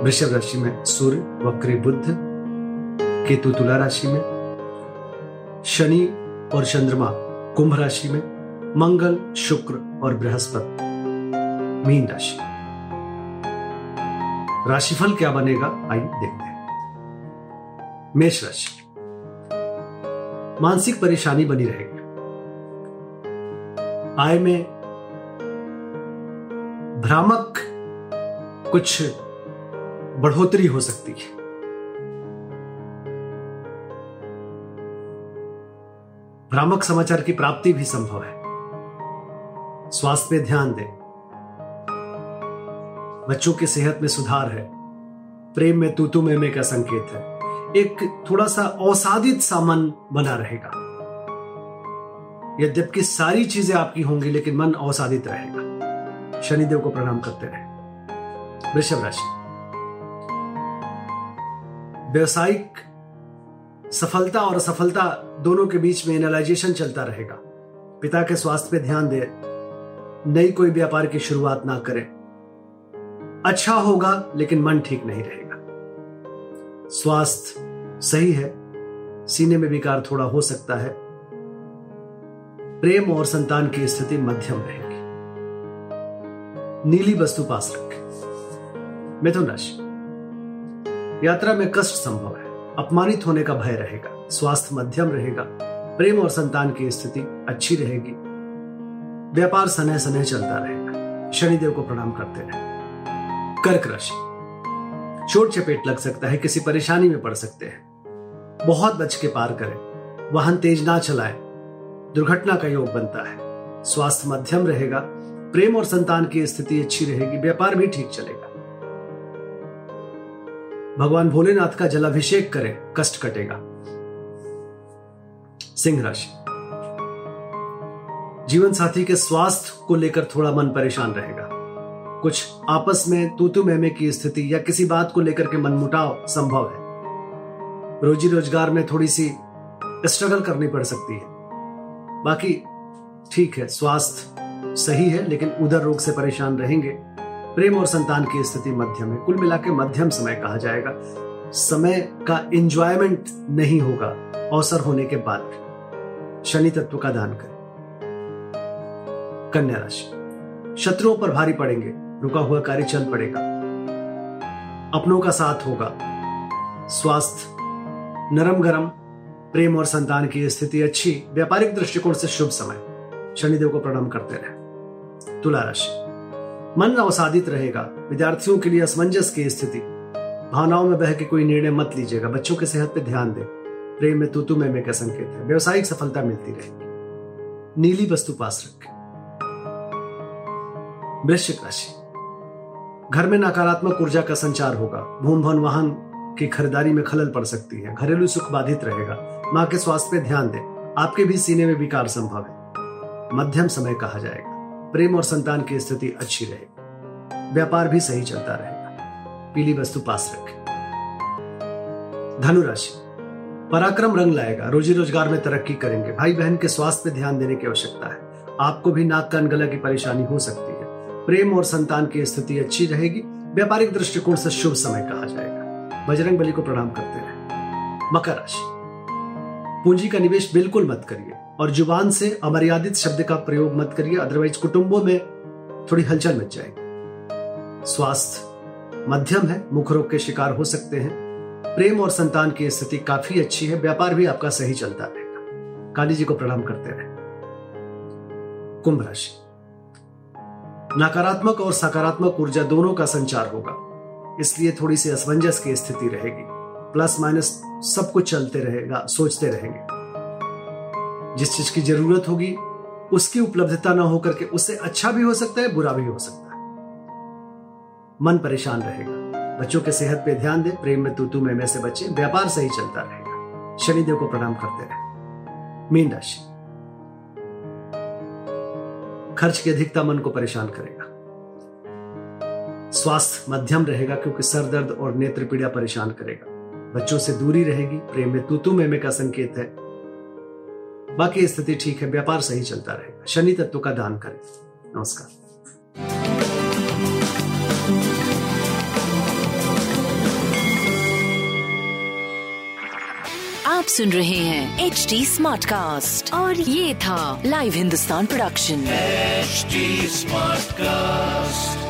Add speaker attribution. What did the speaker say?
Speaker 1: वृषभ राशि में सूर्य, वक्री बुद्ध केतु तुला राशि में, शनि और चंद्रमा कुंभ राशि में, मंगल, शुक्र और बृहस्पति, मीन राशि। राशिफल क्या बनेगा? आइए देखते हैं। मेष राशि। मानसिक परेशानी बनी रहेगी। आय में भ्रामक कुछ बढ़ोतरी हो सकती है। भ्रामक समाचार की प्राप्ति भी संभव है। स्वास्थ्य पे ध्यान दें। बच्चों की सेहत में सुधार है। प्रेम में तूतु में का संकेत है। एक थोड़ा सा अवसादित सा मन बना रहेगा। यद्यपि सारी चीज़ें आपकी होंगी, लेकिन मन अवसादित रहेगा। शनिदेव को प्रणाम करते रहे। वृषभ राशि। व्यवसायिक सफलता और असफलता दोनों के बीच में एनालाइजेशन चलता रहेगा। पिता के स्वास्थ्य पे ध्यान दे। नई कोई व्यापार की शुरुआत ना करें। अच्छा होगा, लेकिन मन ठीक नहीं रहेगा। स्वास्थ्य सही है। सीने में विकार थोड़ा हो सकता है। प्रेम और संतान की स्थिति मध्यम रहेगी। नीली वस्तु पास रखें। मिथुन राशि। यात्रा में कष्ट संभव है। अपमानित होने का भय रहेगा। स्वास्थ्य मध्यम रहेगा। प्रेम और संतान की स्थिति अच्छी रहेगी। व्यापार सनह सनह चलता रहेगा। शनिदेव को प्रणाम करते रहे। कर्क राशि। चोट चपेट लग सकता है, किसी परेशानी में पड़ सकते हैं। बहुत बच के पार करें। वाहन तेज ना चलाएँ। दुर्घटना का योग बनता है। स्वास्थ्य मध्यम रहेगा। प्रेम और संतान की स्थिति अच्छी रहेगी। व्यापार भी ठीक चलेगा। भगवान भोलेनाथ का जलाभिषेक करें, कष्ट कटेगा। सिंह राशि। जीवन साथी के स्वास्थ्य को लेकर थोड़ा मन परेशान रहेगा। कुछ आपस में तूतु मेमे की स्थिति या किसी बात को लेकर के मनमुटाव संभव है। रोजी रोज़गार में थोड़ी सी स्ट्रगल करनी पड़ सकती है। बाकी ठीक है, स्वास्थ्य सही है, लेकिन उधर रोग से परेशान रहेंगे। प्रेम और संतान की स्थिति मध्यम है। कुल मिला के मध्यम समय कहा जाएगा। समय का इंजॉयमेंट नहीं होगा। अवसर होने के बाद शनि तत्व का दान करें। कन्या राशि। शत्रुओं पर भारी पड़ेंगे। रुका हुआ कार्य चल पड़ेगा। अपनों का साथ होगा। स्वास्थ्य नरम गरम प्रेम और संतान की स्थिति अच्छी, व्यापारिक दृष्टिकोण से शुभ समय। शनिदेव को प्रणाम करते रहे। तुला राशि। मन अवसादित रहेगा, विद्यार्थियों के लिए असमंजस की स्थिति। भावनाओं में बह के कोई निर्णय मत लीजिएगा, बच्चों की सेहत पे ध्यान दें। प्रेम में तुतु, में का संकेत है? व्यवसायिक सफलता मिलती रहेगी नीली वस्तु पास रखें। वृश्चिक राशि। घर में नकारात्मक ऊर्जा का संचार होगा। भूम भवन वाहन की खरीदारी में खलल पड़ सकती है। घरेलू सुख बाधित रहेगा। माँ के स्वास्थ्य पे ध्यान दें। आपके भी सीने में विकार संभव है। मध्यम समय कहा जाएगा। प्रेम और संतान की स्थिति अच्छी रहेगी व्यापार भी सही चलता रहेगा। पीली वस्तु पास रखें। धनुराशि। पराक्रम रंग लाएगा। रोजी रोज़गार में तरक्की करेंगे। भाई बहन के स्वास्थ्य पे ध्यान देने की आवश्यकता है। आपको भी नाक कान गला की परेशानी हो सकती है। प्रेम और संतान की स्थिति अच्छी रहेगी। व्यापारिक दृष्टिकोण से शुभ समय कहा जाएगा। बजरंग बली को प्रणाम करते रहे। मकर राशि। पूंजी का निवेश बिल्कुल मत करिए और ज़ुबान से अमर्यादित शब्द का प्रयोग मत करिए अदरवाइज़ कुटुंबों में थोड़ी हलचल मच जाएगी। स्वास्थ्य मध्यम है, मुख रोग के शिकार हो सकते हैं। प्रेम और संतान की स्थिति काफ़ी अच्छी है, व्यापार भी आपका सही चलता रहेगा। काली जी को प्रणाम करते रहे। कुंभ राशि। नकारात्मक और सकारात्मक ऊर्जा दोनों का संचार होगा, इसलिए थोड़ी सी असमंजस की स्थिति रहेगी। प्लस माइनस सब कुछ चलते रहेगा सोचते रहेंगे। जिस चीज़ की ज़रूरत होगी उसकी उपलब्धता ना होकर के उससे अच्छा भी हो सकता है बुरा भी हो सकता है। मन परेशान रहेगा। बच्चों के सेहत पे ध्यान दे प्रेम में तू में, से बचे व्यापार सही चलता रहेगा। शनिदेव को प्रणाम करते रहे। मीन राशि। खर्च की अधिकता मन को परेशान करेगा। स्वास्थ्य मध्यम रहेगा क्योंकि सर दर्द और नेत्र पीड़ा परेशान करेगा। बच्चों से दूरी रहेगी प्रेम में तू में, में का संकेत है। बाकी स्थिति ठीक है व्यापार सही चलता रहेगा। शनि तत्व का दान करें। नमस्कार।
Speaker 2: आप सुन रहे हैं एच डी स्मार्ट कास्ट और ये था live Hindustan production
Speaker 3: smart cast